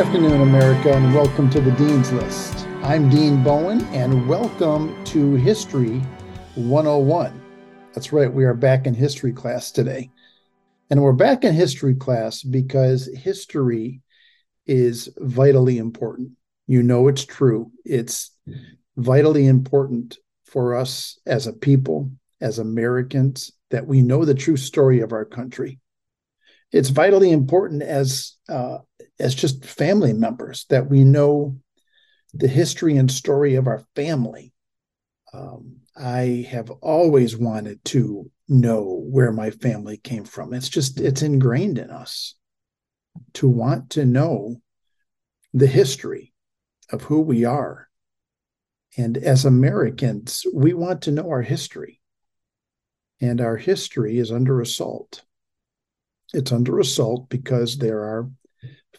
Afternoon, America, and welcome to the Dean's List. I'm Dean Bowen, and welcome to History 101. That's right, we are back in history class today. And we're back in history class because history is vitally important. You know it's true. It's vitally important for us as a people, as Americans, that we know the true story of our country. It's vitally important as uh, as just family members that we know the history and story of our family. Um, I have always wanted to know where my family came from. It's just, it's ingrained in us to want to know the history of who we are. And as Americans, we want to know our history. And our history is under assault. It's under assault because there are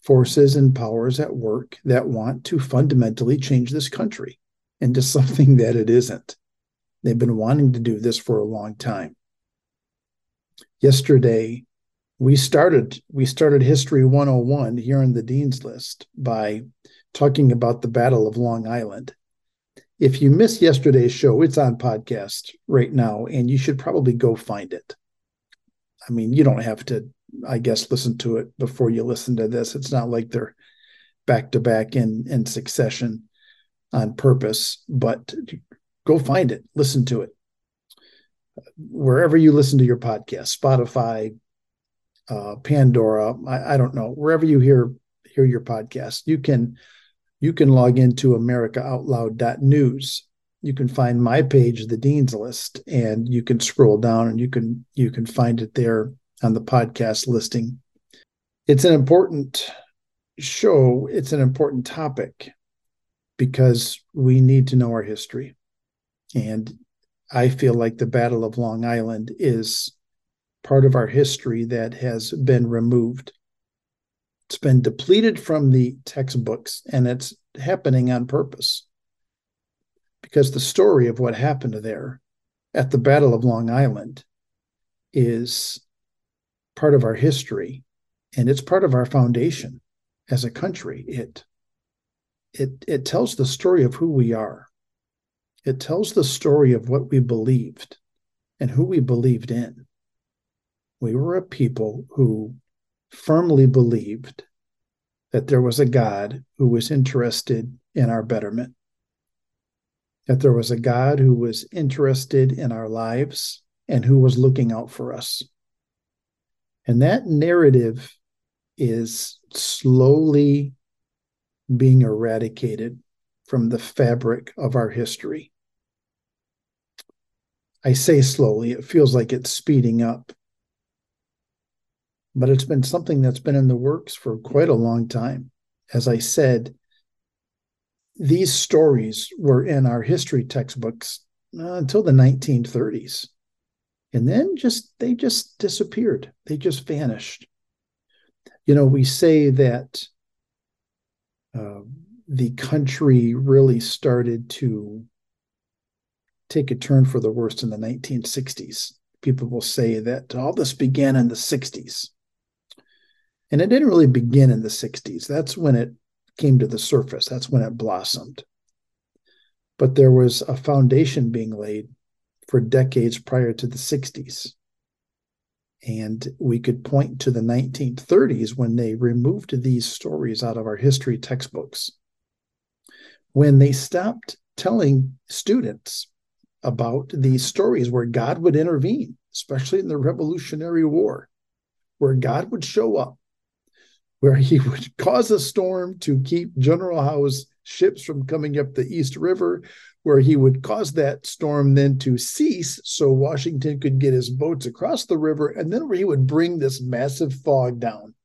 forces and powers at work that want to fundamentally change this country into something that it isn't. They've been wanting to do this for a long time. Yesterday, we started we started history 101 here in the dean's list by talking about the battle of long island if you missed yesterday's show it's on podcast right now and you should probably go find it i mean you don't have to I guess, listen to it before you listen to this. It's not like they're back to back in in succession on purpose, but go find it, listen to it. Wherever you listen to your podcast, Spotify, uh, Pandora, I, I don't know, wherever you hear hear your podcast, you can you can log into americaoutloud.news you can find my page the dean's list and you can scroll down and you can you can find it there on the podcast listing. It's an important show, it's an important topic because we need to know our history. And I feel like the Battle of Long Island is part of our history that has been removed. It's been depleted from the textbooks, and it's happening on purpose because the story of what happened there at the Battle of Long Island is part of our history and it's part of our foundation as a country. It it it tells the story of who we are. It tells the story of what we believed and who we believed in. We were a people who firmly believed that there was a God who was interested in our betterment, that there was a God who was interested in our lives and who was looking out for us. And that narrative is slowly being eradicated from the fabric of our history. I say slowly, it feels like it's speeding up. But it's been something that's been in the works for quite a long time. As I said, these stories were in our history textbooks uh, until the 1930s and then just they just disappeared. They just vanished. You know we say that uh, the country really started to take a turn for the worst in the 1960s people will say that all this began in the 60s and it didn't really begin in the 60s that's when it came to the surface. That's when it blossomed. But there was a foundation being laid for decades prior to the 60s. And we could point to the 1930s when they removed these stories out of our history textbooks. When they stopped telling students about these stories where God would intervene, especially in the Revolutionary War, where God would show up, where he would cause a storm to keep General Howe's ships from coming up the East River, where he would cause that storm then to cease so Washington could get his boats across the river, and then where he would bring this massive fog down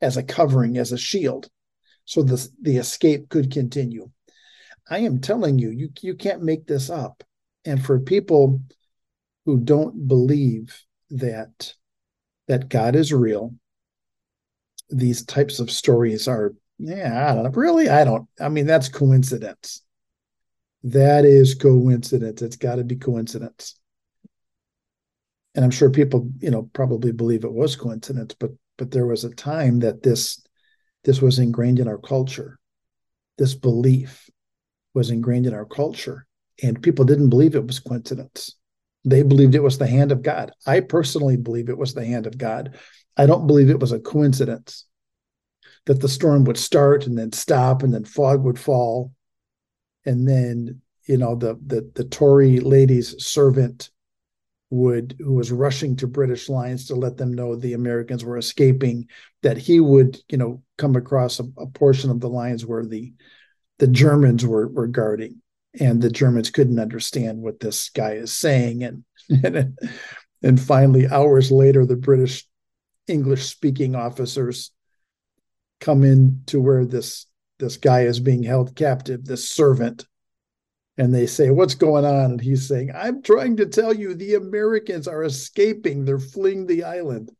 as a covering, as a shield, so the, the escape could continue. I am telling you, you, you can't make this up. And for people who don't believe that that God is real, these types of stories are, yeah, I don't. Really, I don't. I mean, that's coincidence that is coincidence. It's got to be coincidence. And I'm sure people, you know, probably believe it was coincidence, but but there was a time that this This was ingrained in our culture. This belief was ingrained in our culture, and people didn't believe it was coincidence. They believed it was the hand of God. I personally believe it was the hand of God. I don't believe it was a coincidence that the storm would start and then stop and then fog would fall. And then you know the the the Tory lady's servant would who was rushing to British lines to let them know the Americans were escaping that he would you know come across a, a portion of the lines where the the Germans were were guarding. And the Germans couldn't understand what this guy is saying. And and, and finally hours later the British English speaking officers come in to where this this guy is being held captive this servant. And they say what's going on? And he's saying i'm trying to tell you the americans are escaping. They're fleeing the island.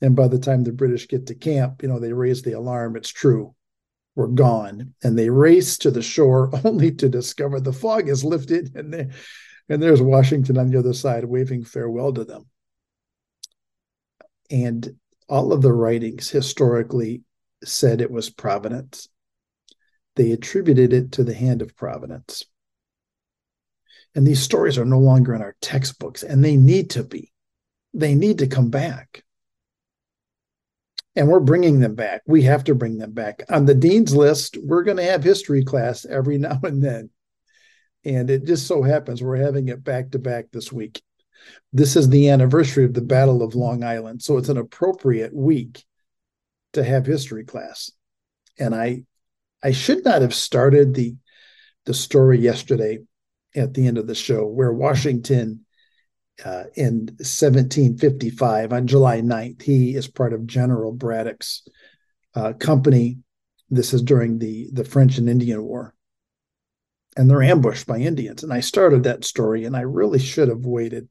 And by the time the british get to camp you know they raise the alarm. It's true. We're gone. And they race to the shore only to discover the fog is lifted and they, and there's washington on the other side waving farewell to them. And all of the writings historically said it was providence they attributed it to the hand of providence and these stories are no longer in our textbooks, and they need to be. They need to come back. And we're bringing them back. We have to bring them back. On the dean's list, we're going to have history class every now and then. And it just so happens we're having it back to back this week. This is the anniversary of the Battle of Long Island. So it's an appropriate week to have history class. And I I should not have started the the story yesterday at the end of the show, where Washington uh, in 1755, on July 9th, he is part of General Braddock's uh, company. This is during the, the French and Indian War. And they're ambushed by Indians. And I started that story, and I really should have waited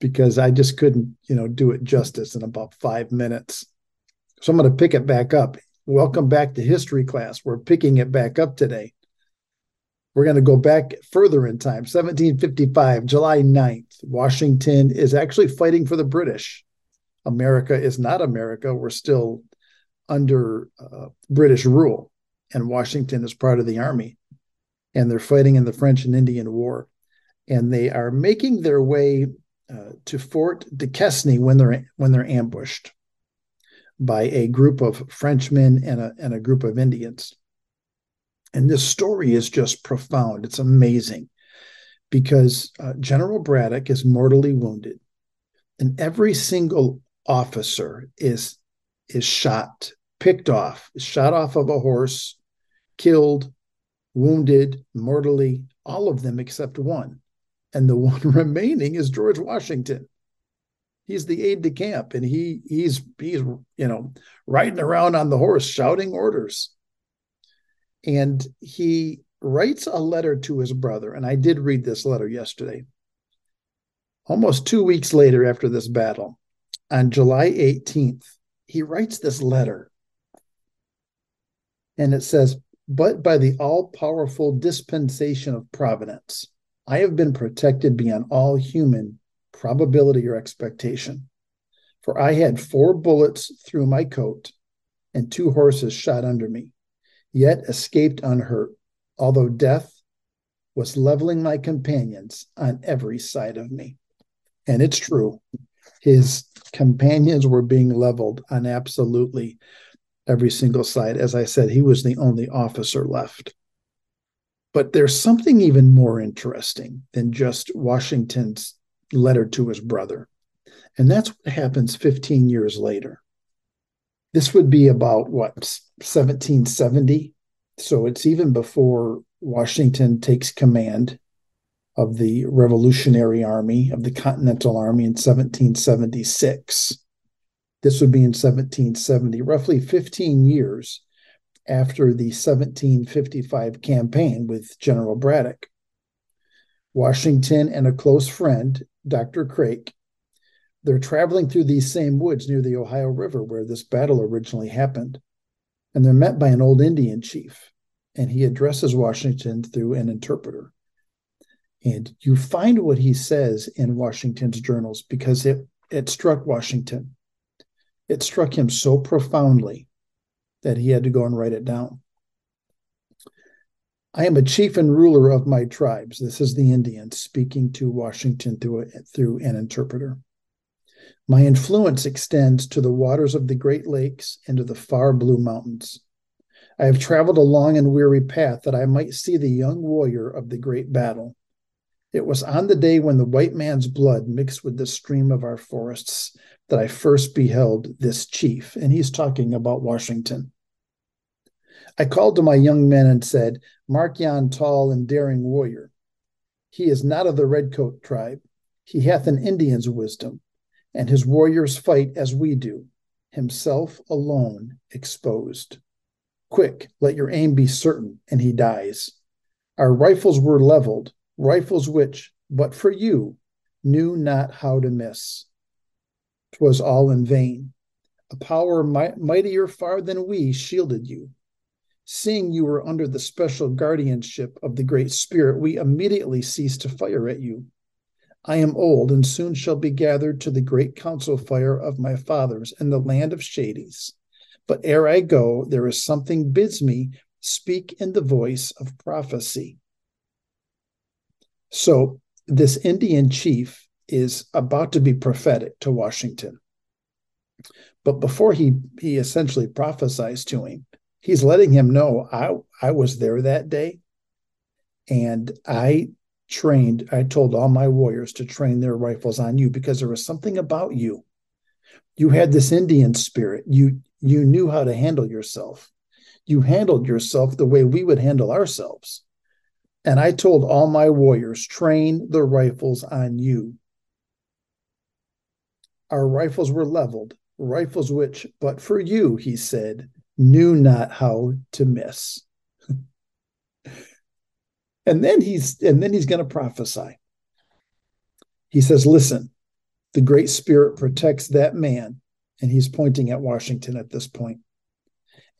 because I just couldn't, you know, do it justice in about five minutes. So I'm going to pick it back up. Welcome back to history class. We're picking it back up today. We're going to go back further in time. 1755, July 9th, Washington is actually fighting for the British. America is not America. We're still under uh, British rule, and Washington is part of the army. And they're fighting in the French and Indian War. And they are making their way uh, to Fort Duquesne when they're when they're ambushed by a group of Frenchmen and a, and a group of Indians. And this story is just profound. It's amazing because uh, General Braddock is mortally wounded, and every single officer is is shot, picked off, shot off of a horse, killed, wounded, mortally, all of them except one. And the one remaining is George Washington. He's the aide de camp, and he he's he's you know riding around on the horse shouting orders and he writes a letter to his brother. And I did read this letter yesterday. Almost two weeks later, after this battle, on July 18th, he writes this letter. And it says, But by the all powerful dispensation of providence, I have been protected beyond all human probability or expectation. For I had four bullets through my coat and two horses shot under me yet escaped unhurt, although death was leveling my companions on every side of me. And it's true. His companions were being leveled on absolutely every single side. As I said, he was the only officer left. But there's something even more interesting than just Washington's letter to his brother. And that's what happens 15 years later. This would be about what 1770. So it's even before Washington takes command of the Revolutionary Army of the Continental Army in 1776. This would be in 1770, roughly 15 years after the 1755 campaign with General Braddock. Washington and a close friend, Dr. Craik, they're traveling through these same woods near the Ohio River where this battle originally happened. And they're met by an old Indian chief, and he addresses Washington through an interpreter. And you find what he says in Washington's journals because it, it struck Washington. It struck him so profoundly that he had to go and write it down. I am a chief and ruler of my tribes. This is the Indian speaking to Washington through, a, through an interpreter. My influence extends to the waters of the Great Lakes and to the far blue mountains. I have traveled a long and weary path that I might see the young warrior of the great battle. It was on the day when the white man's blood mixed with the stream of our forests that I first beheld this chief. And he's talking about Washington. I called to my young men and said, Mark yon tall and daring warrior. He is not of the redcoat tribe. He hath an Indian's wisdom, and his warriors fight as we do, himself alone exposed. Quick, let your aim be certain, and he dies. Our rifles were leveled, rifles which, but for you, knew not how to miss. 'Twas all in vain. A power mightier far than we shielded you Seeing you were under the special guardianship of the Great Spirit, we immediately ceased to fire at you. I am old and soon shall be gathered to the great council fire of my fathers in the land of Shades. But ere I go, there is something bids me speak in the voice of prophecy. So, this Indian chief is about to be prophetic to Washington. But before he, he essentially prophesies to him, he's letting him know I I was there that day. And I trained I told all my warriors to train their rifles on you because there was something about you. You had this Indian spirit. You you knew how to handle yourself. You handled yourself the way we would handle ourselves. And I told all my warriors train the rifles on you. Our rifles were leveled rifles which but for you he said knew not how to miss. and then he's and then he's going to prophesy. He says, "Listen, the great spirit protects that man." And he's pointing at Washington at this point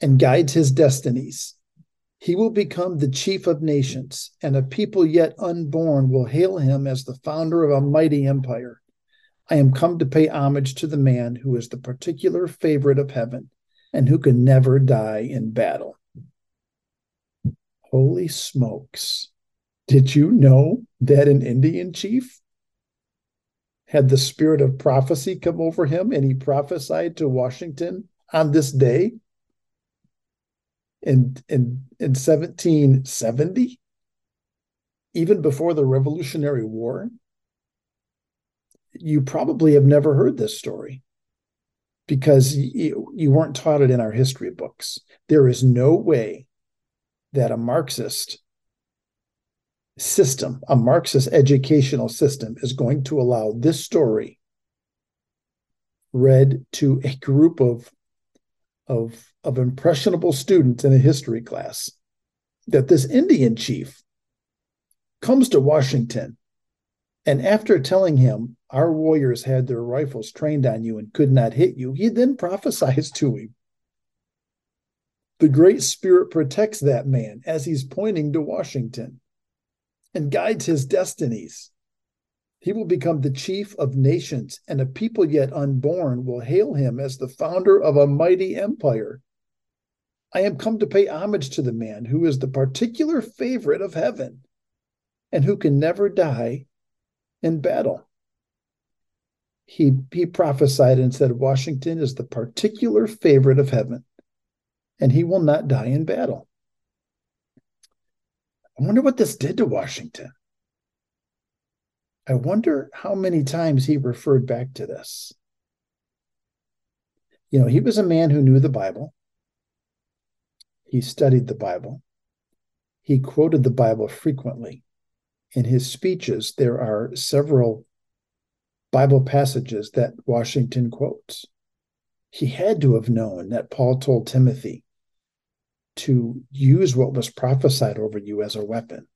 and guides his destinies. He will become the chief of nations, and a people yet unborn will hail him as the founder of a mighty empire. I am come to pay homage to the man who is the particular favorite of heaven and who can never die in battle. Holy smokes. Did you know that an Indian chief had the spirit of prophecy come over him and he prophesied to Washington on this day in, in, in 1770, even before the Revolutionary War? You probably have never heard this story because you, you weren't taught it in our history books. There is no way that a Marxist system, a Marxist educational system, is going to allow this story read to a group of of of impressionable students in a history class that this Indian chief comes to Washington and after telling him our warriors had their rifles trained on you and could not hit you. He then prophesies to him. The Great Spirit protects that man as he's pointing to Washington and guides his destinies. He will become the chief of nations, and a people yet unborn will hail him as the founder of a mighty empire. I am come to pay homage to the man who is the particular favorite of heaven and who can never die in battle he he prophesied and said Washington is the particular favorite of heaven and he will not die in battle. I wonder what this did to Washington. I wonder how many times he referred back to this. You know, he was a man who knew the Bible. He studied the Bible. He quoted the Bible frequently. In his speeches, there are several Bible passages that Washington quotes. He had to have known that Paul told Timothy to use what was prophesied over you as a weapon.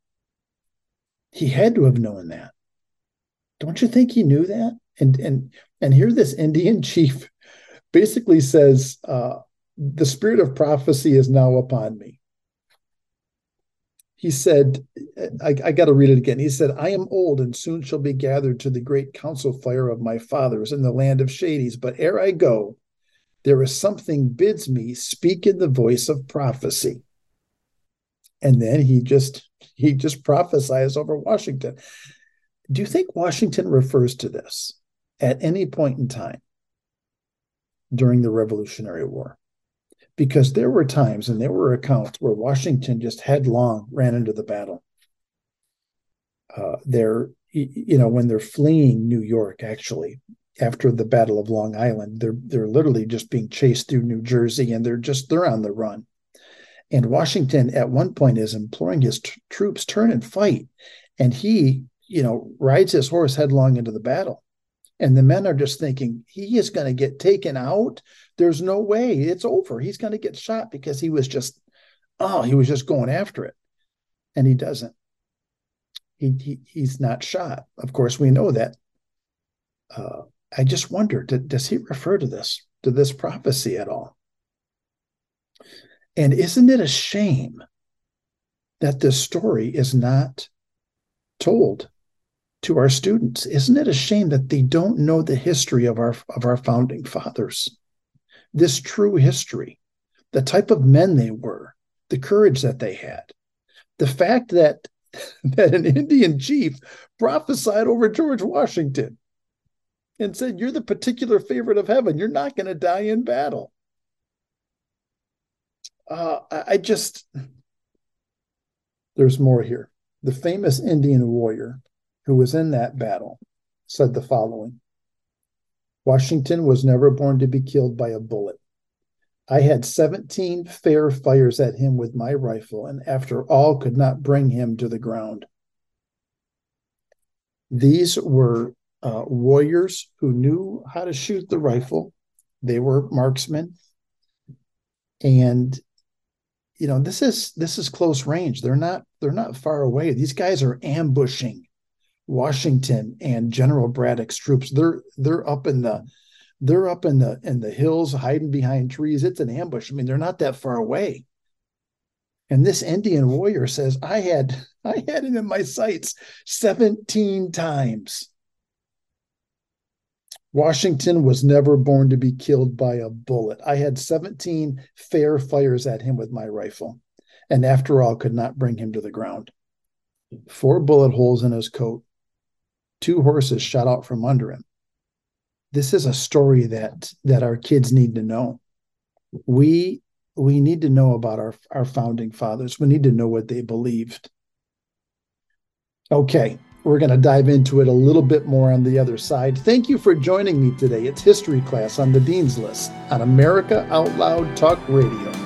He had to have known that. Don't you think he knew that? And and and here this Indian chief basically says, uh, "The spirit of prophecy is now upon me." He said, I, I got to read it again. He said, I am old and soon shall be gathered to the great council fire of my fathers in the land of Shades. But ere I go, There is something bids me speak in the voice of prophecy. And then he just he just prophesies over Washington. Do you think Washington refers to this at any point in time during the Revolutionary War? Because there were times and there were accounts where Washington just headlong ran into the battle. Uh, they're, you know, when they're fleeing New York, actually, after the Battle of Long Island, they're they're literally just being chased through New Jersey, and they're just they're on the run. And Washington, at one point, is imploring his t- troops turn and fight, and he you know, rides his horse headlong into the battle. And the men are just thinking, he is going to get taken out. There's no way it's over. He's going to get shot because he was just, oh, he was just going after it. And he doesn't. He, he he's not shot. Of course, we know that. Uh, I just wonder, does he refer to this, to this prophecy at all? And isn't it a shame that this story is not told to our students. Isn't it a shame that they don't know the history of our of our founding fathers? This true history, the type of men they were, the courage that they had, the fact that that an Indian chief prophesied over George Washington and said, You're the particular favorite of heaven. You're not going to die in battle. Uh, I just, there's more here. The famous Indian warrior who was in that battle, said the following Washington was never born to be killed by a bullet. I had 17 fair fires at him with my rifle, and after all, could not bring him to the ground. These were uh, warriors who knew how to shoot the rifle. They were marksmen, and you know this is this is close range. They're not they're not far away. These guys are ambushing Washington and General Braddock's troops. They're they're up in the they're up in the in the hills hiding behind trees. It's an ambush. I mean, they're not that far away. And this Indian warrior says, I had I had him in my sights 17 times. Washington was never born to be killed by a bullet. I had 17 fair fires at him with my rifle, and after all, could not bring him to the ground. Four bullet holes in his coat, two horses shot out from under him. This is a story that that our kids need to know. We we need to know about our, our founding fathers. We need to know what they believed. Okay, we're going to dive into it a little bit more on the other side. Thank you for joining me today. It's history class on the Dean's List on America Out Loud Talk Radio.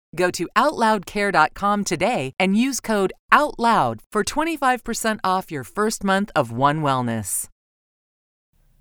Go to OutLoudCare.com today and use code OUTLOUD for 25% off your first month of One Wellness.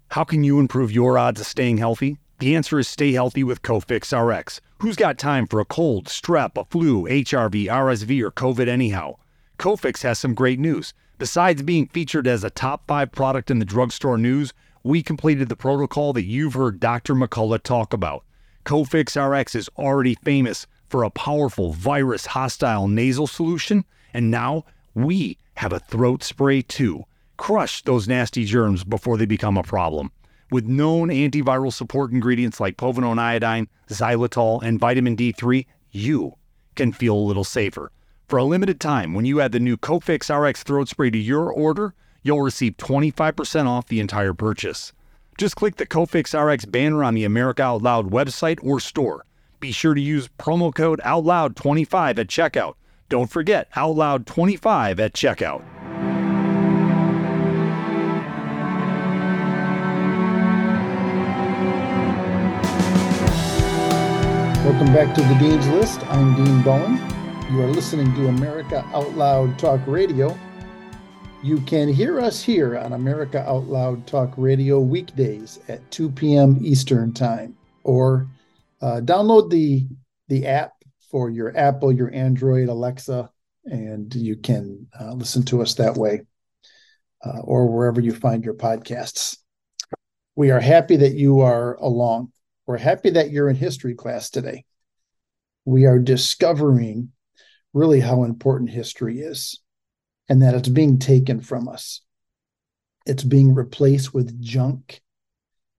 How can you improve your odds of staying healthy? The answer is stay healthy with Cofix RX. Who's got time for a cold, strep, a flu, HRV, RSV, or COVID anyhow? Cofix has some great news. Besides being featured as a top five product in the drugstore news, we completed the protocol that you've heard Dr. McCullough talk about. Cofix RX is already famous for a powerful virus hostile nasal solution, and now we have a throat spray too. Crush those nasty germs before they become a problem. With known antiviral support ingredients like povidone iodine, xylitol, and vitamin D3, you can feel a little safer. For a limited time, when you add the new Cofix RX throat spray to your order, you'll receive 25% off the entire purchase. Just click the Cofix RX banner on the America Out Loud website or store be sure to use promo code OUTLOUD25 at checkout. Don't forget OUTLOUD25 at checkout. Welcome back to the Dean's List. I'm Dean Bowen. You are listening to America Out Loud Talk Radio. You can hear us here on America Out Loud Talk Radio weekdays at 2 p.m. Eastern Time, or uh, download the the app for your Apple, your Android, Alexa, and you can uh, listen to us that way, uh, or wherever you find your podcasts. We are happy that you are along. We're happy that you're in history class today. We are discovering really how important history is and that it's being taken from us. It's being replaced with junk.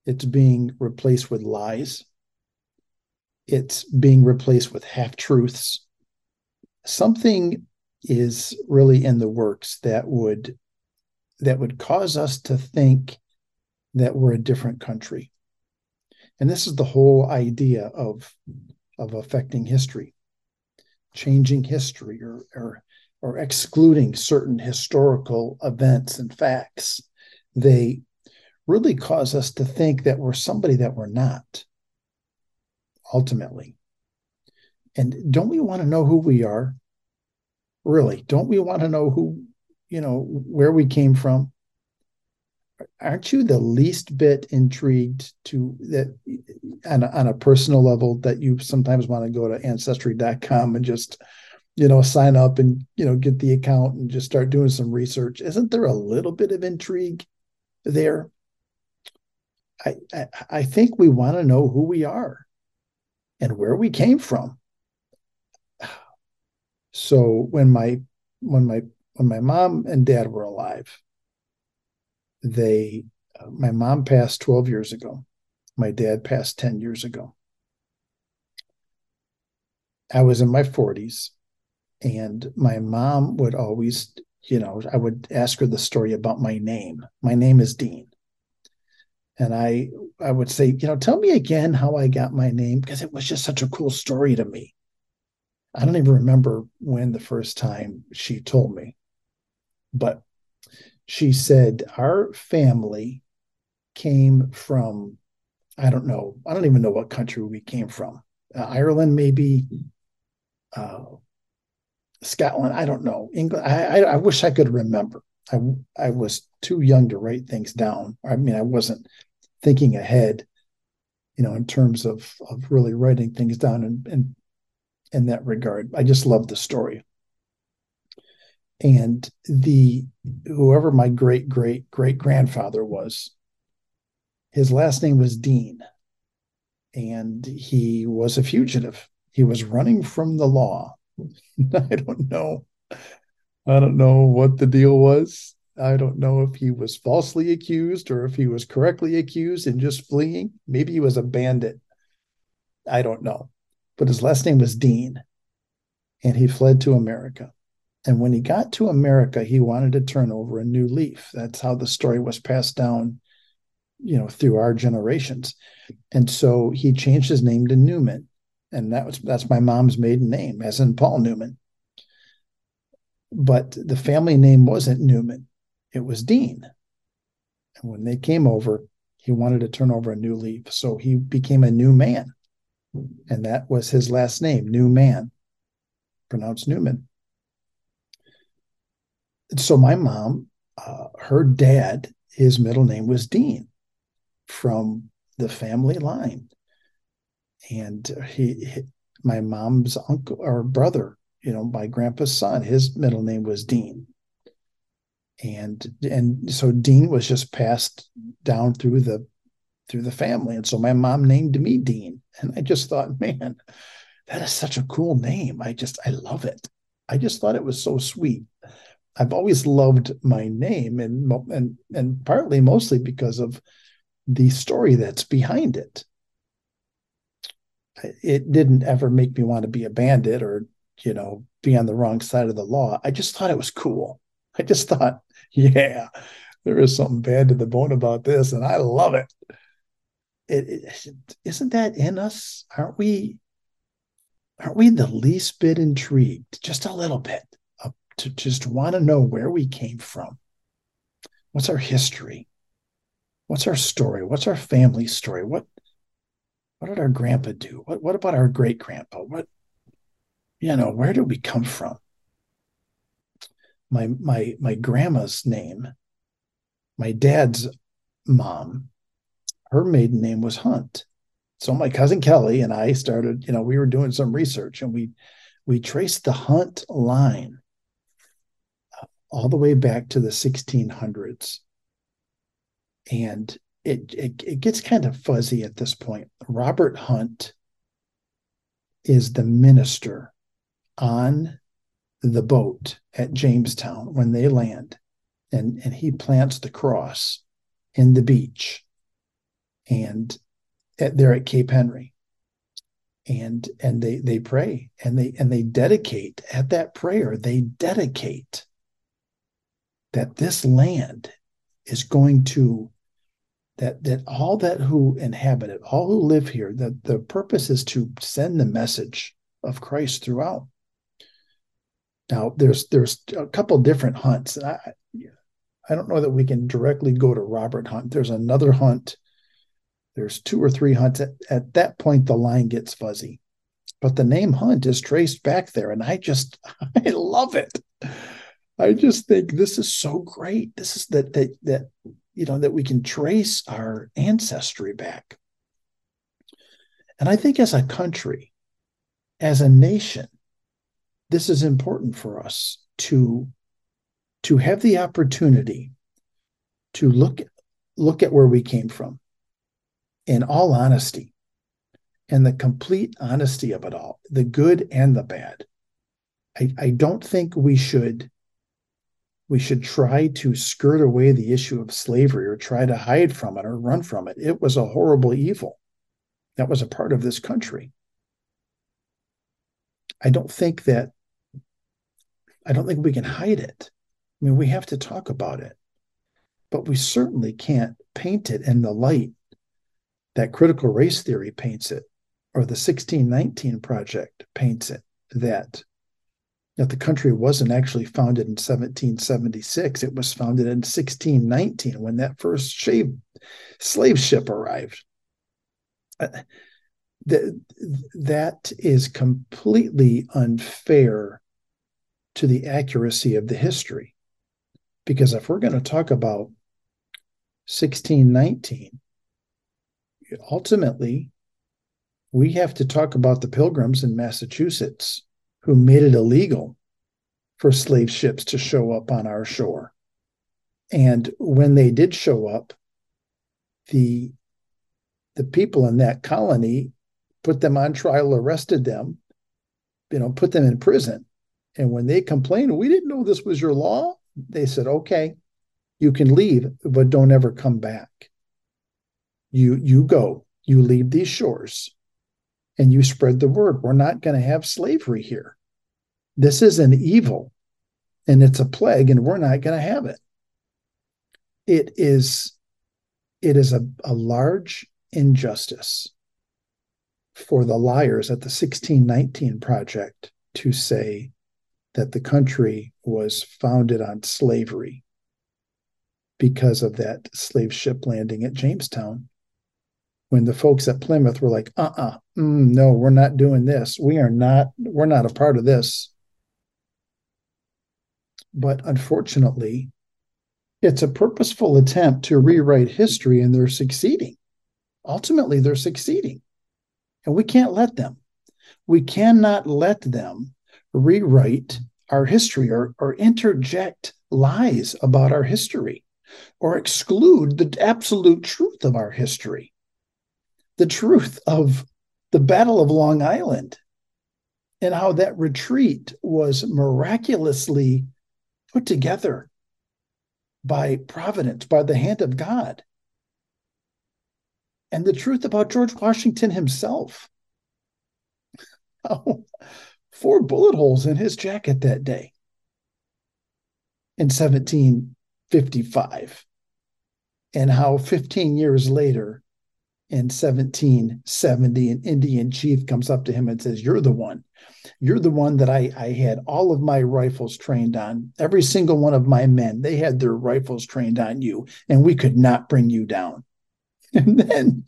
It's being replaced with lies. It's being replaced with half truths. Something is really in the works that would that would cause us to think that we're a different country. And this is the whole idea of of affecting history, changing history or, or or excluding certain historical events and facts, they really cause us to think that we're somebody that we're not, ultimately. And don't we want to know who we are? Really, don't we want to know who, you know, where we came from? Aren't you the least bit intrigued to that on a, on a personal level that you sometimes want to go to ancestry.com and just you know, sign up and, you know, get the account and just start doing some research. Isn't there a little bit of intrigue there? I, I, I think we want to know who we are and where we came from. So when my when my when my mom and dad were alive, they my mom passed 12 years ago. My dad passed 10 years ago. I was in my 40s and my mom would always, you know, I would ask her the story about my name. My name is Dean. And I I would say, you know, tell me again how I got my name because it was just such a cool story to me. I don't even remember when the first time she told me. But she said our family came from I don't know. I don't even know what country we came from. Uh, Ireland, maybe. Uh, Scotland. I don't know. England. I, I, I wish I could remember. I I was too young to write things down. I mean, I wasn't thinking ahead, you know, in terms of of really writing things down and in, in that regard. I just love the story. And the whoever my great great great grandfather was, his last name was Dean, and he was a fugitive. He was running from the law I don't know. I don't know what the deal was. I don't know if he was falsely accused or if he was correctly accused and just fleeing. Maybe he was a bandit. I don't know. But his last name was Dean, and he fled to America. And when he got to America, he wanted to turn over a new leaf. That's how the story was passed down, you know, through our generations. And so he changed his name to Newman and that was that's my mom's maiden name, as in Paul Newman. But the family name wasn't Newman; it was Dean. And when they came over, he wanted to turn over a new leaf, so he became a new man, and that was his last name, New Man, pronounced Newman. So my mom, uh, her dad, his middle name was Dean, from the family line and he, he, my mom's uncle or brother, you know, my grandpa's son, his middle name was Dean. And and so Dean was just passed down through the through the family. And so my mom named me Dean. And I just thought, man, that is such a cool name. I just I love it. I just thought it was so sweet. I've always loved my name and and and partly mostly because of the story that's behind it it didn't ever make me want to be a bandit or you know be on the wrong side of the law i just thought it was cool i just thought yeah there is something bad to the bone about this and i love it it, it isn't that in us aren't we aren't we the least bit intrigued just a little bit uh, to just want to know where we came from what's our history what's our story what's our family story what what did our grandpa do? What what about our great grandpa? What you know, where did we come from? My my my grandma's name, my dad's mom, her maiden name was Hunt. So my cousin Kelly and I started, you know, we were doing some research and we we traced the Hunt line all the way back to the 1600s. And it, it, it gets kind of fuzzy at this point. Robert Hunt is the minister on the boat at Jamestown when they land, and, and he plants the cross in the beach and at, there at Cape Henry. And and they they pray and they and they dedicate at that prayer, they dedicate that this land is going to that that all that who inhabit it, all who live here, that the purpose is to send the message of Christ throughout. Now, there's there's a couple different hunts. I I don't know that we can directly go to Robert Hunt. There's another hunt. There's two or three hunts. At, at that point, the line gets fuzzy, but the name Hunt is traced back there, and I just I love it. I just think this is so great. This is that that that you know that we can trace our ancestry back. And I think as a country, as a nation, this is important for us to to have the opportunity to look look at where we came from in all honesty and the complete honesty of it all the good and the bad I, I don't think we should we should try to skirt away the issue of slavery or try to hide from it or run from it. It was a horrible evil that was a part of this country. I don't think that I don't think we can hide it. I mean, we have to talk about it, but we certainly can't paint it in the light that critical race theory paints it or the 1619 project paints it that that the country wasn't actually founded in 1776. It was founded in 1619 when that first slave, slave ship arrived. Uh, that, that is completely unfair to the accuracy of the history. Because if we're going to talk about 1619, ultimately, we have to talk about the pilgrims in Massachusetts who made it illegal for slave ships to show up on our shore. And when they did show up, the the people in that colony put them on trial, arrested them, you know, put them in prison. And when they complained, we didn't know this was your law. They said, okay, you can leave, but don't ever come back. You you go, you leave these shores and you spread the word. We're not going to have slavery here. This is an evil and it's a plague, and we're not going to have it. It is it is a, a large injustice for the liars at the 1619 project to say that the country was founded on slavery because of that slave ship landing at Jamestown when the folks at Plymouth were like, uh uh-uh, uh mm, no, we're not doing this. We are not, we're not a part of this. But unfortunately, it's a purposeful attempt to rewrite history and they're succeeding. Ultimately, they're succeeding. And we can't let them. We cannot let them rewrite our history or, or interject lies about our history or exclude the absolute truth of our history the truth of the Battle of Long Island and how that retreat was miraculously put together by providence, by the hand of God. And the truth about George Washington himself. four bullet holes in his jacket that day in 1755. And how 15 years later, in 1770 an indian chief comes up to him and says you're the one. You're the one that I, I had all of my rifles trained on. Every single one of my men they had their rifles trained on you and we could not bring you down and then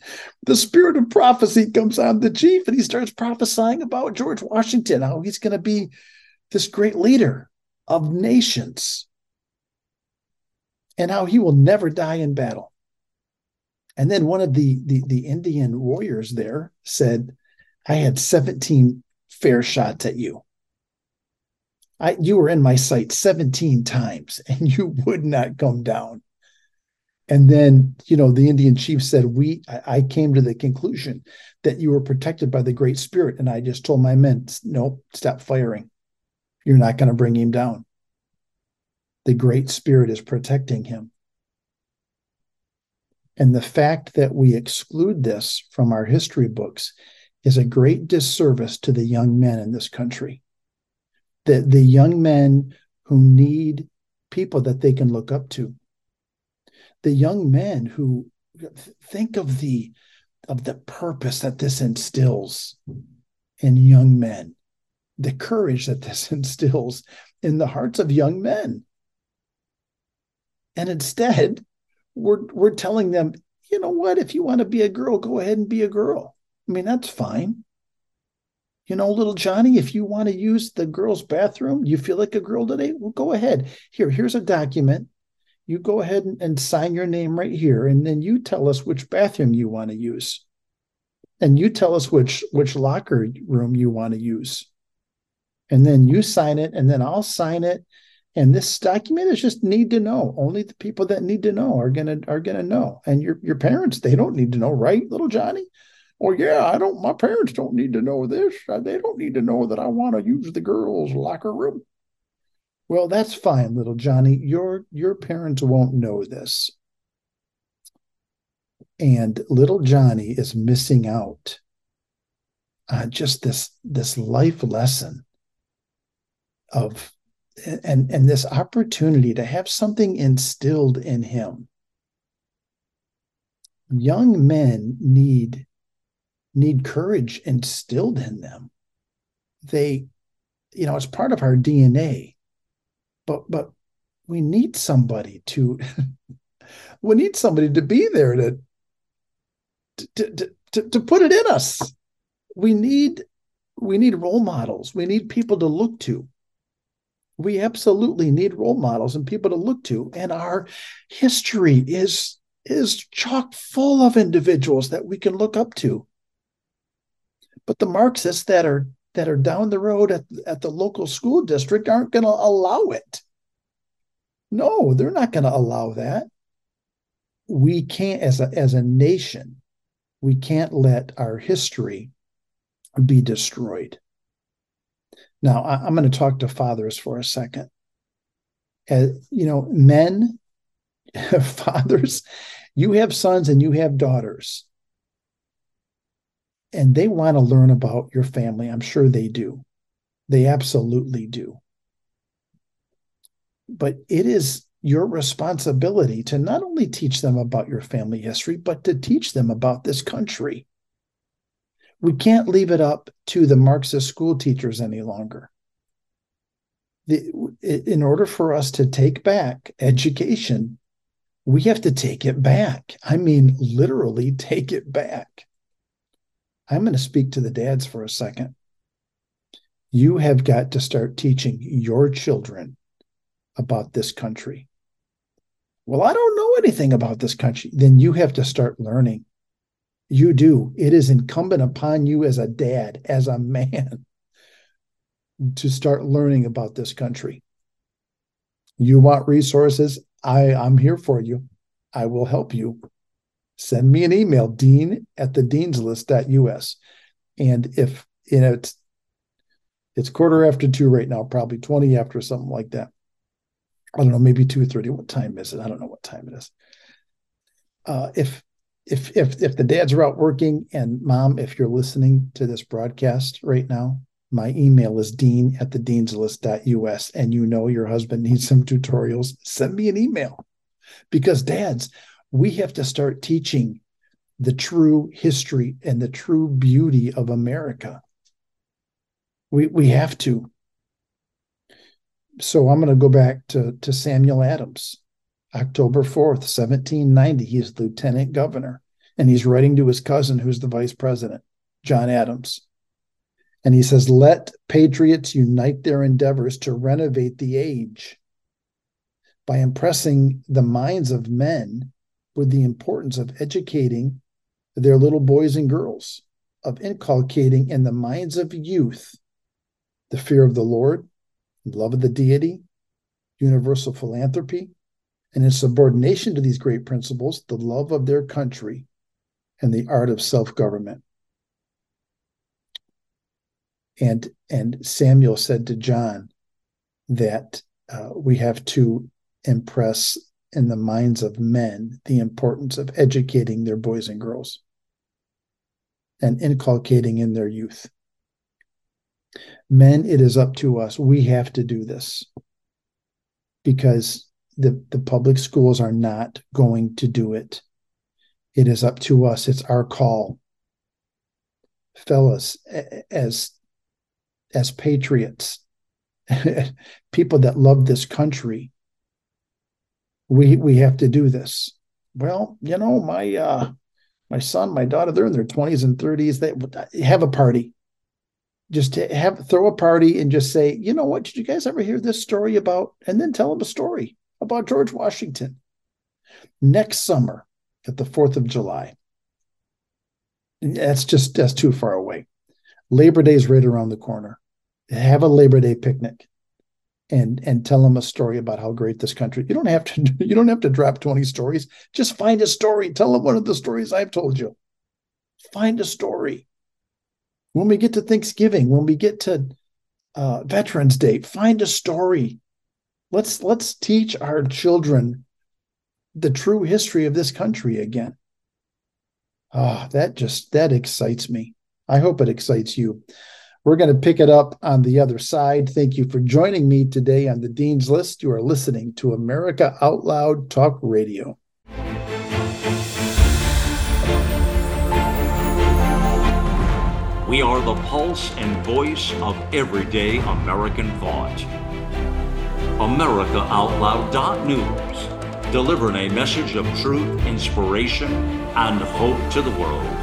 the spirit of prophecy comes on the chief and he starts prophesying about george washington how he's going to be this great leader of nations and how he will never die in battle. And then one of the, the, the Indian warriors there said, I had 17 fair shots at you. I, you were in my sight 17 times and you would not come down. And then, you know, the Indian chief said, We, I, I came to the conclusion that you were protected by the Great Spirit. And I just told my men, Nope, stop firing. You're not going to bring him down. The Great Spirit is protecting him. And the fact that we exclude this from our history books is a great disservice to the young men in this country. The, the young men who need people that they can look up to. The young men who think of the of the purpose that this instills in young men, the courage that this instills in the hearts of young men. And instead, we're we're telling them, you know what, if you want to be a girl, go ahead and be a girl. I mean, that's fine. You know, little Johnny, if you want to use the girl's bathroom, you feel like a girl today, well, go ahead. Here, here's a document. You go ahead and, and sign your name right here, and then you tell us which bathroom you want to use. And you tell us which which locker room you want to use. And then you sign it, and then I'll sign it, and this document is just need to know. Only the people that need to know are gonna are gonna know. And your your parents, they don't need to know, right, little Johnny? Well, yeah, I don't. My parents don't need to know this. Uh, they don't need to know that I want to use the girls' locker room. Well, that's fine, little Johnny. Your your parents won't know this. And little Johnny is missing out on just this this life lesson of and and this opportunity to have something instilled in him young men need need courage instilled in them they you know it's part of our dna but but we need somebody to we need somebody to be there to to, to to to put it in us. We need we need role models. We need people to look to. We absolutely need role models and people to look to. And our history is is chock full of individuals that we can look up to. But the marxists that are that are down the road at, at the local school district aren't going to allow it. No they're not going to allow that. We can't as a as a nation we can't let our history be destroyed. Now, I, am going to talk to fathers for a second. As, you know, men, fathers, you have sons and you have daughters, and they want to learn about your family. I'm sure they do. They absolutely do. But it is your responsibility to not only teach them about your family history, but to teach them about this country we can't leave it up to the Marxist school teachers any longer. The, in order for us to take back education, we have to take it back. I mean, literally take it back. I'm going to speak to the dads for a second. You have got to start teaching your children about this country. Well, I don't know anything about this country. Then you have to start learning. You do. It is incumbent upon you as a dad, as a man, to start learning about this country. You want resources? I, I'm here for you. I will help you. Send me an email, dean at the deanslist.us. And if you know it's it's quarter after two right now, probably 20 after something like that. I don't know, maybe 2:30. What time is it? I don't know what time it is. Uh, if if if if the dads are out working and mom, if you're listening to this broadcast right now, my email is dean at the deanslist.us and you know your husband needs some tutorials, send me an email. Because dads, we have to start teaching the true history and the true beauty of America. We we have to. So I'm going to go back to, to Samuel Adams. October 4th, 1790, he's lieutenant governor, and he's writing to his cousin, who's the vice president, John Adams. And he says, let patriots unite their endeavors to renovate the age by impressing the minds of men with the importance of educating their little boys and girls, of inculcating in the minds of youth the fear of the Lord, love of the deity, universal philanthropy, and in subordination to these great principles, the love of their country and the art of self government. And, and Samuel said to John that uh, we have to impress in the minds of men the importance of educating their boys and girls and inculcating in their youth. Men, it is up to us. We have to do this because the, the public schools are not going to do it. It is up to us. It's our call. Fellas, as as patriots, people that love this country, we we have to do this. Well, you know, my uh my son, my daughter, they're in their 20s and 30s. They have a party. Just to have throw a party and just say, you know what, did you guys ever hear this story about? And then tell them a story about George Washington. Next summer at the 4th of July. That's just that's too far away. Labor Day is right around the corner. Have a Labor Day picnic and and tell them a story about how great this country. You don't have to you don't have to drop 20 stories. Just find a story. Tell them one of the stories I've told you. Find a story. When we get to Thanksgiving, when we get to uh, Veterans Day, find a story. Let's let's teach our children the true history of this country again. Ah, oh, that just that excites me. I hope it excites you. We're going to pick it up on the other side. Thank you for joining me today on the Dean's List. You are listening to America Out Loud Talk Radio. We are the pulse and voice of everyday American thought. AmericaOutloud.news, delivering a message of truth, inspiration, and hope to the world.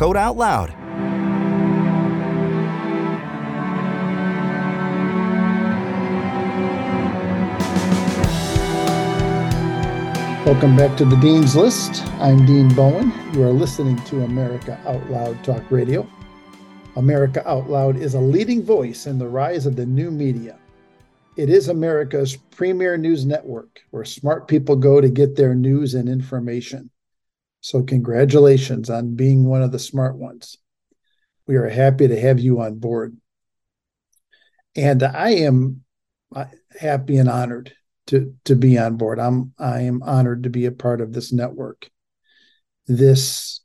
code out loud. Welcome back to the Dean's List. I'm Dean Bowen. You are listening to America Out Loud Talk Radio. America Out Loud is a leading voice in the rise of the new media. It is America's premier news network where smart people go to get their news and information. So, congratulations on being one of the smart ones. We are happy to have you on board. And I am uh, happy and honored to, to be on board. I'm I am honored to be a part of this network. This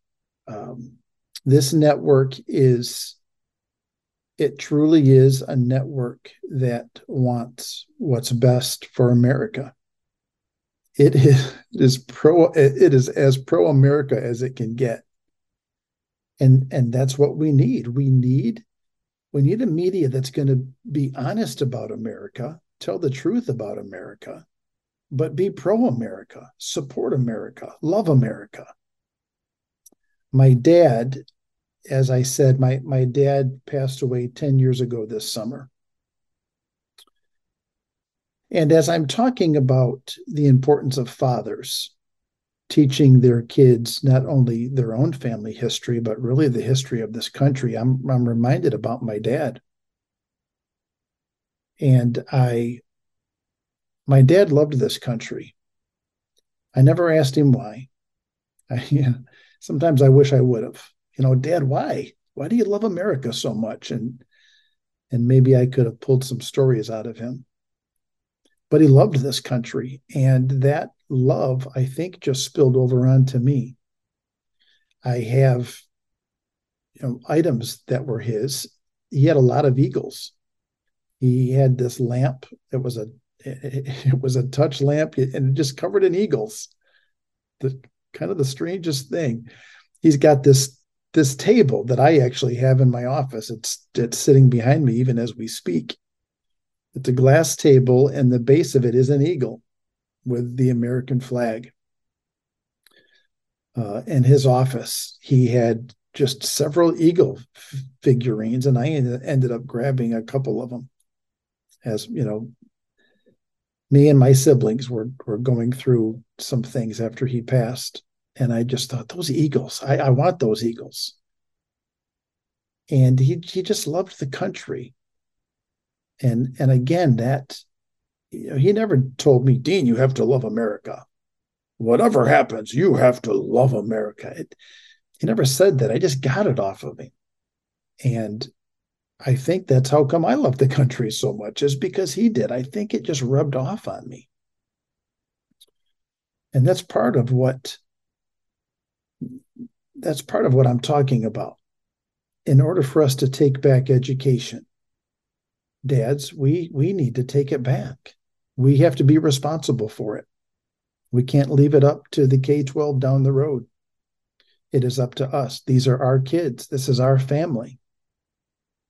um, this network is it truly is a network that wants what's best for America it is, pro it is as pro America as it can get. And and that's what we need. We need we need a media that's going to be honest about America, tell the truth about America, but be pro America, support America, love America. My dad as I said, my my dad passed away 10 years ago this summer. And as I'm talking about the importance of fathers teaching their kids not only their own family history, but really the history of this country, I'm, I'm reminded about my dad. And I, my dad loved this country. I never asked him why. I, know, sometimes I wish I would have. You know, Dad, why? Why do you love America so much? And and maybe I could have pulled some stories out of him but he loved this country. And that love, I think, just spilled over onto me. I have you know, items that were his. He had a lot of eagles. He had this lamp. It was a it was a touch lamp and just covered in eagles. The kind of the strangest thing. He's got this this table that I actually have in my office. It's it's sitting behind me even as we speak. It's a glass table, and the base of it is an eagle with the American flag. Uh, in his office, he had just several eagle f- figurines, and I ended up grabbing a couple of them. As you know, me and my siblings were were going through some things after he passed, and I just thought those eagles, I, I want those eagles. And he he just loved the country and and again that you know, he never told me dean you have to love america. Whatever happens you have to love america. It, he never said that. I just got it off of him and i think that's how come i love the country so much is because he did. I think it just rubbed off on me. And that's part of what that's part of what i'm talking about. In order for us to take back education dads, we we need to take it back. We have to be responsible for it. We can't leave it up to the K 12 down the road. It is up to us. These are our kids. This is our family.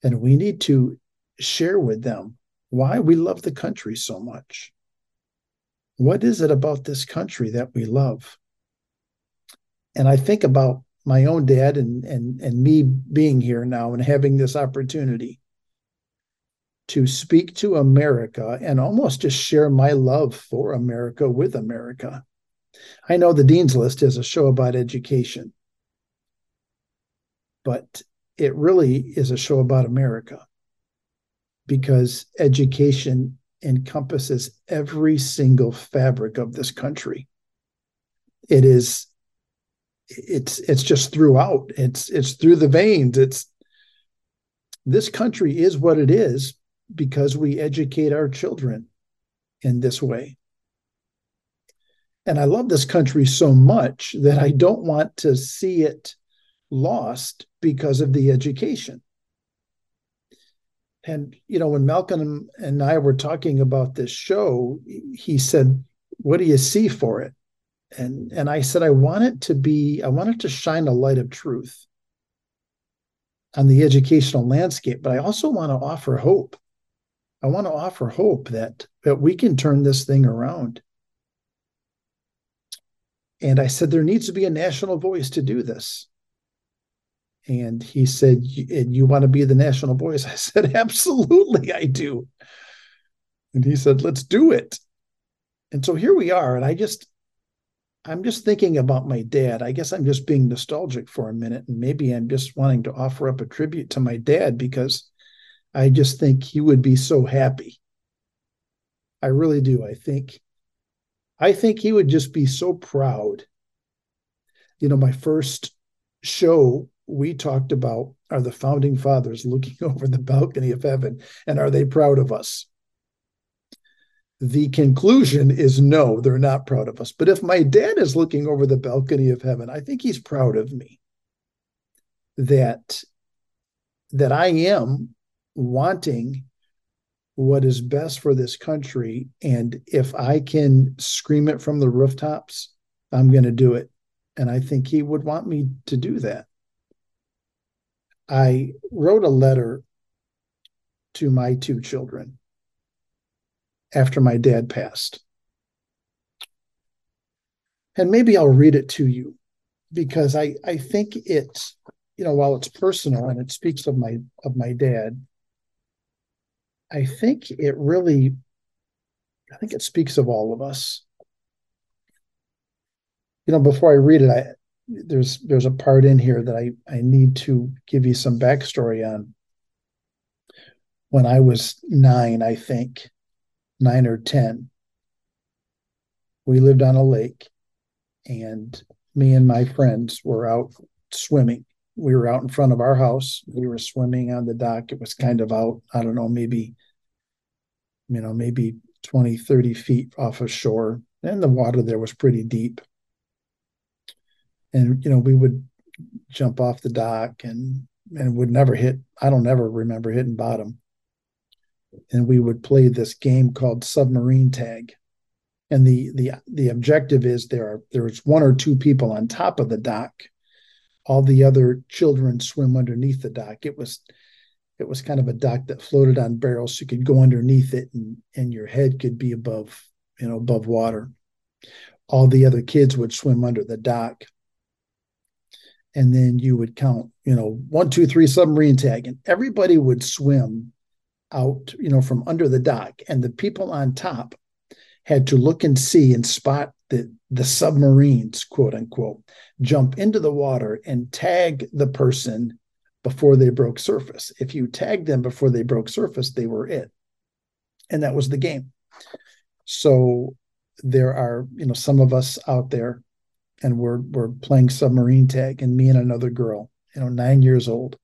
And we need to share with them why we love the country so much. What is it about this country that we love? And I think about my own dad and, and, and me being here now and having this opportunity to speak to America and almost just share my love for America with America. I know the Dean's List is a show about education, but it really is a show about America because education encompasses every single fabric of this country. It is it's it's just throughout. It's it's through the veins. It's this country is what it is because we educate our children in this way. And I love this country so much that I don't want to see it lost because of the education. And, you know, when Malcolm and I were talking about this show, he said, What do you see for it? And, and I said, I want it to be, I want it to shine a light of truth on the educational landscape, but I also want to offer hope. I want to offer hope that that we can turn this thing around. And I said there needs to be a national voice to do this. And he said, "And you want to be the national voice?" I said, "Absolutely, I do." And he said, "Let's do it." And so here we are. And I just, I'm just thinking about my dad. I guess I'm just being nostalgic for a minute, and maybe I'm just wanting to offer up a tribute to my dad because I just think he would be so happy. I really do. I think I think he would just be so proud. You know, my first show we talked about are the founding fathers looking over the balcony of heaven and are they proud of us? The conclusion is no, they're not proud of us. But if my dad is looking over the balcony of heaven, I think he's proud of me. That that I am wanting what is best for this country. And if I can scream it from the rooftops, I'm going to do it. And I think he would want me to do that. I wrote a letter to my two children after my dad passed. And maybe I'll read it to you because I, I think it you know, while it's personal and it speaks of my of my dad, I think it really, I think it speaks of all of us. You know, before I read it, I there's there's a part in here that I I need to give you some backstory on. When I was nine, I think nine or ten, we lived on a lake, and me and my friends were out swimming. We were out in front of our house. We were swimming on the dock. It was kind of out, I don't know, maybe, you know, maybe 20, 30 feet off of shore. And the water there was pretty deep. And, you know, we would jump off the dock and and would never hit, I don't ever remember hitting bottom. And we would play this game called submarine tag and the the the objective is there are there's one or two people on top of the dock all the other children swim underneath the dock. It was it was kind of a dock that floated on barrels so you could go underneath it and and your head could be above you know above water. All the other kids would swim under the dock. And then you would count you know one two three submarine tag and everybody would swim out you know from under the dock. And the people on top had to look and see and spot the, the submarines, quote unquote, jump into the water and tag the person before they broke surface. If you tagged them before they broke surface, they were it. And that was the game. So there are, you know, some of us out there and we're we're playing submarine tag and me and another girl, you know, nine years old.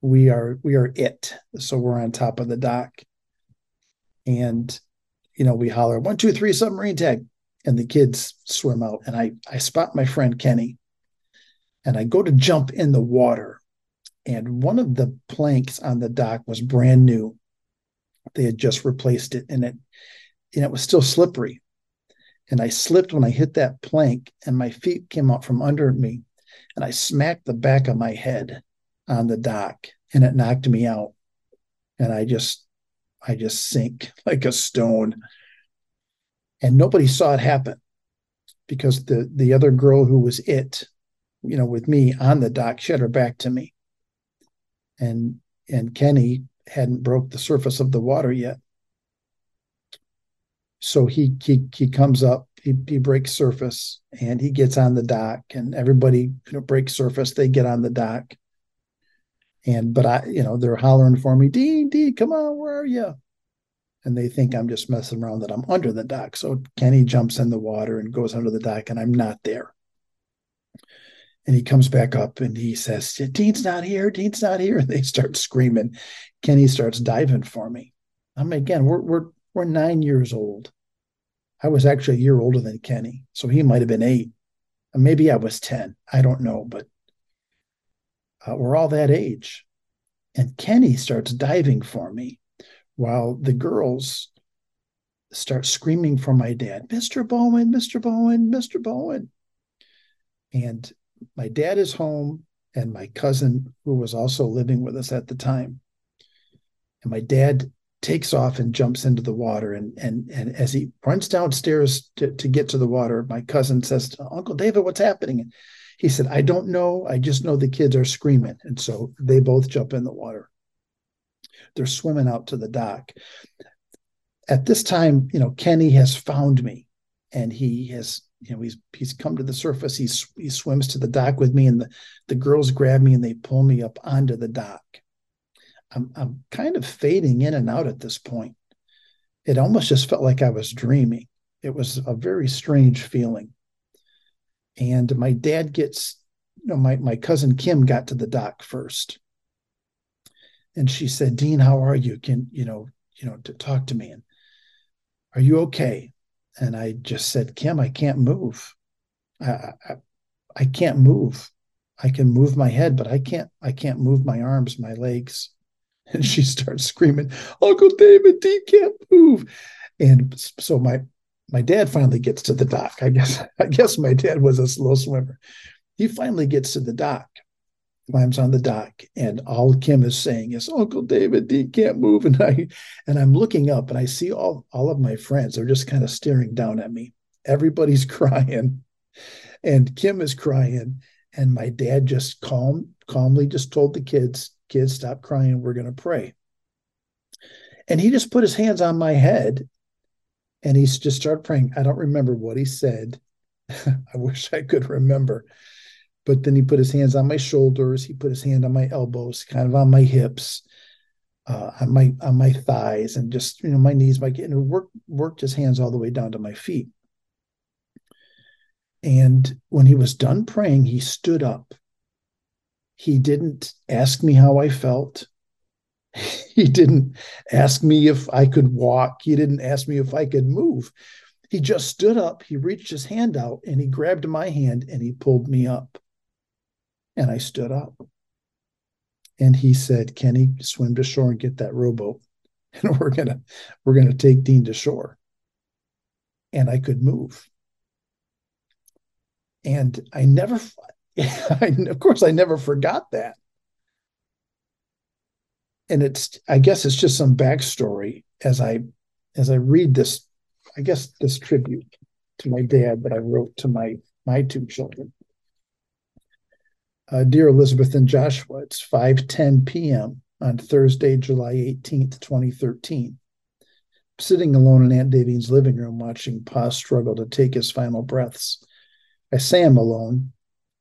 We are we are it. So we're on top of the dock. And you know, we holler one, two, three, submarine tag, and the kids swim out. And I I spot my friend Kenny, and I go to jump in the water, and one of the planks on the dock was brand new. They had just replaced it, and it and it was still slippery. And I slipped when I hit that plank, and my feet came out from under me, and I smacked the back of my head on the dock, and it knocked me out. And I just I just sink like a stone. And nobody saw it happen because the the other girl who was it, you know, with me on the dock, had her back to me. And and Kenny hadn't broke the surface of the water yet. So he he he comes up, he, he breaks surface and he gets on the dock and everybody you know breaks surface, they get on the dock and but I, you know, they're hollering for me, Dean, Dean, come on, where are you? And they think I'm just messing around that I'm under the dock. So Kenny jumps in the water and goes under the dock, and I'm not there. And he comes back up and he says, Dean's not here, Dean's not here. And they start screaming. Kenny starts diving for me. I mean, again, we're we're we're nine years old. I was actually a year older than Kenny. So he might have been eight. maybe I was 10. I don't know, but uh, we're all that age. And Kenny starts diving for me while the girls start screaming for my dad, Mr. Bowen, Mr. Bowen, Mr. Bowen. And my dad is home, and my cousin, who was also living with us at the time. And my dad takes off and jumps into the water. And and and as he runs downstairs to, to get to the water, my cousin says, to Uncle David, what's happening? He said, I don't know. I just know the kids are screaming. And so they both jump in the water. They're swimming out to the dock. At this time, you know, Kenny has found me and he has, you know, he's he's come to the surface. He's he swims to the dock with me, and the, the girls grab me and they pull me up onto the dock. I'm I'm kind of fading in and out at this point. It almost just felt like I was dreaming. It was a very strange feeling and my dad gets you know my, my cousin kim got to the dock first and she said dean how are you? Can you know you know to talk to me. And are you okay? And i just said kim i can't move. I, I i can't move. I can move my head but i can't i can't move my arms my legs. And she starts screaming uncle david dean can't move. And so my my dad finally gets to the dock. I guess I guess my dad was a slow swimmer. He finally gets to the dock, climbs on the dock, and all Kim is saying is, "Uncle David, he can't move." And I and I'm looking up, and I see all all of my friends. They're just kind of staring down at me. Everybody's crying, and Kim is crying, And my dad just calm, calmly just told the kids, kids, stop crying. We're going to pray. And he just put his hands on my head and he just started praying. I don't remember what he said. I wish I could remember. But then he put his hands on my shoulders. He put his hand on my elbows, kind of on my hips, uh, on my on my thighs, and just you know my knees. My and worked worked his hands all the way down to my feet. And when he was done praying, he stood up. He didn't ask me how I felt. He didn't ask me if I could walk. He didn't ask me if I could move. He just stood up, he reached his hand out, and he grabbed my hand and he pulled me up. And I stood up. And he said, Kenny, swim to shore and get that rowboat. And we're gonna we're gonna take Dean to shore. And I could move. And I never I, of course I never forgot that and it's I guess it's just some backstory as I as I read this, I guess this tribute to my dad that I wrote to my my two children. Uh, dear Elizabeth and Joshua, it's 5:10 p.m. on Thursday, July 18th, 2013. sitting alone in Aunt Davine's living room watching Pa struggle to take his final breaths. I say I'm alone.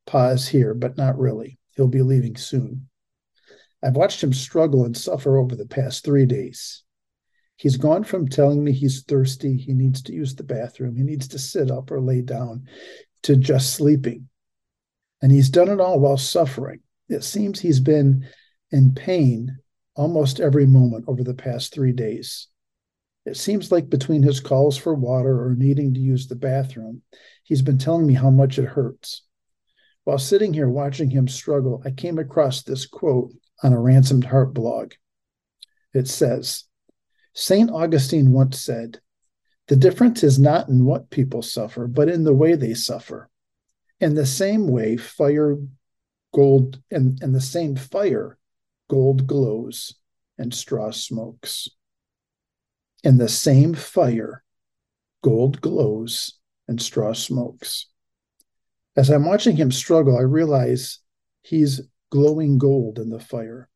Pa is here, but not really. He'll be leaving soon. I've watched him struggle and suffer over the past three days. He's gone from telling me he's thirsty, he needs to use the bathroom, he needs to sit up or lay down, to just sleeping. And he's done it all while suffering. It seems he's been in pain almost every moment over the past three days. It seems like between his calls for water or needing to use the bathroom, he's been telling me how much it hurts. While sitting here watching him struggle, I came across this quote on a ransomed heart blog. It says St. Augustine once said, The difference is not in what people suffer, but in the way they suffer. In the same way, fire, gold, and, and the same fire, gold glows and straw smokes. In the same fire, gold glows and straw smokes. As I'm watching him struggle, I realize he's glowing gold in the fire.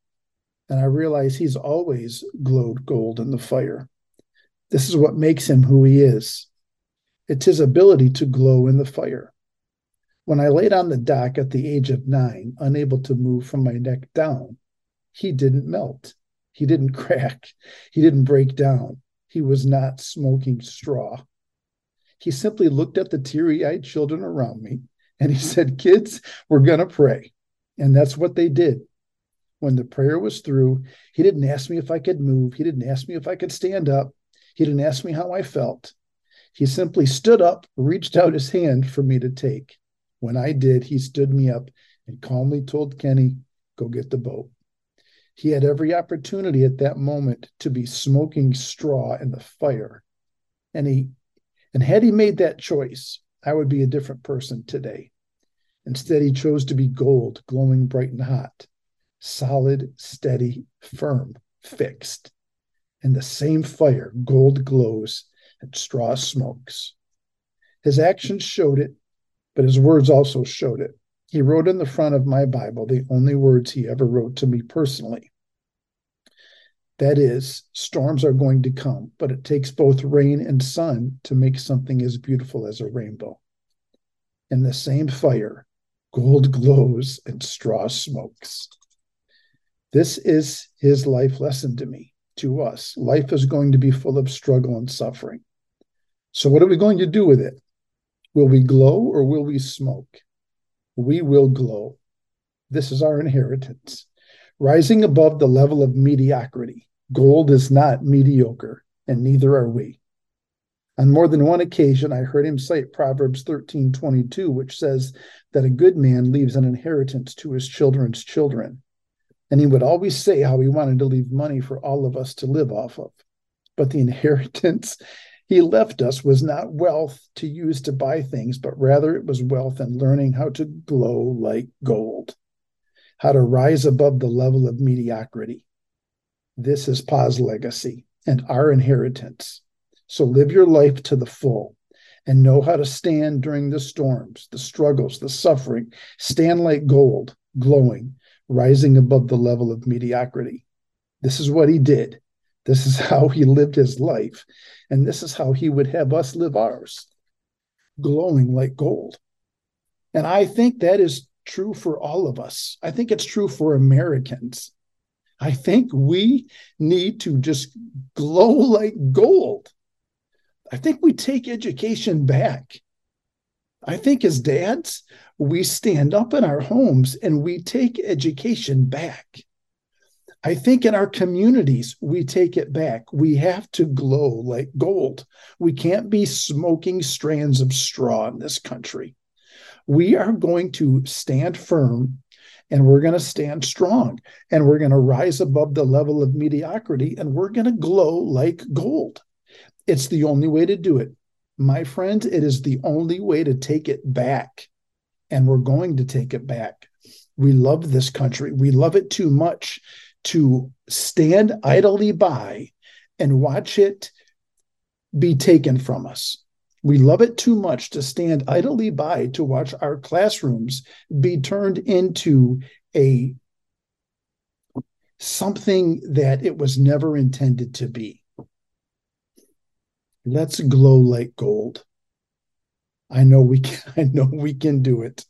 And I realize he's always glowed gold in the fire. This is what makes him who he is. It's his ability to glow in the fire. When I laid on the dock at the age of nine, unable to move from my neck down, he didn't melt. He didn't crack. He didn't break down. He was not smoking straw. He simply looked at the teary eyed children around me and he said, Kids, we're going to pray. And that's what they did. When the prayer was through, he didn't ask me if I could move. He didn't ask me if I could stand up. He didn't ask me how I felt. He simply stood up, reached out his hand for me to take. When I did, he stood me up and calmly told Kenny, Go get the boat. He had every opportunity at that moment to be smoking straw in the fire. And he and had he made that choice, I would be a different person today. Instead, he chose to be gold, glowing bright and hot, solid, steady, firm, fixed. In the same fire, gold glows and straw smokes. His actions showed it, but his words also showed it. He wrote in the front of my Bible the only words he ever wrote to me personally. That is, storms are going to come, but it takes both rain and sun to make something as beautiful as a rainbow. In the same fire, gold glows and straw smokes. This is his life lesson to me, to us. Life is going to be full of struggle and suffering. So, what are we going to do with it? Will we glow or will we smoke? We will glow. This is our inheritance. Rising above the level of mediocrity. Gold is not mediocre, and neither are we. On more than one occasion, I heard him cite Proverbs 13 22, which says that a good man leaves an inheritance to his children's children. And he would always say how he wanted to leave money for all of us to live off of. But the inheritance he left us was not wealth to use to buy things, but rather it was wealth in learning how to glow like gold, how to rise above the level of mediocrity. This is Pa's legacy and our inheritance. So live your life to the full and know how to stand during the storms, the struggles, the suffering, stand like gold, glowing, rising above the level of mediocrity. This is what he did. This is how he lived his life. And this is how he would have us live ours, glowing like gold. And I think that is true for all of us. I think it's true for Americans. I think we need to just glow like gold. I think we take education back. I think as dads, we stand up in our homes and we take education back. I think in our communities, we take it back. We have to glow like gold. We can't be smoking strands of straw in this country. We are going to stand firm and we're going to stand strong and we're going to rise above the level of mediocrity and we're going to glow like gold. It's the only way to do it. My friends, it is the only way to take it back. And we're going to take it back. We love this country. We love it too much to stand idly by and watch it be taken from us. We love it too much to stand idly by to watch our classrooms be turned into a something that it was never intended to be. Let's glow like gold. I know we can I know we can do it.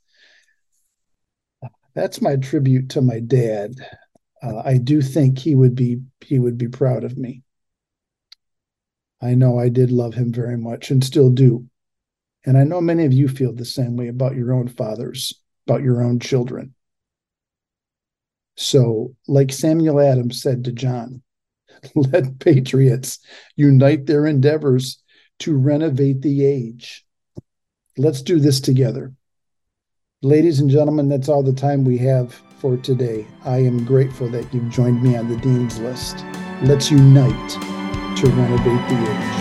That's my tribute to my dad. Uh, I do think he would be he would be proud of me. I know I did love him very much and still do. And I know many of you feel the same way about your own fathers, about your own children. So, like Samuel Adams said to John, let patriots unite their endeavors to renovate the age. Let's do this together. Ladies and gentlemen, that's all the time we have for today. I am grateful that you've joined me on the Dean's List. Let's unite to renovate the age.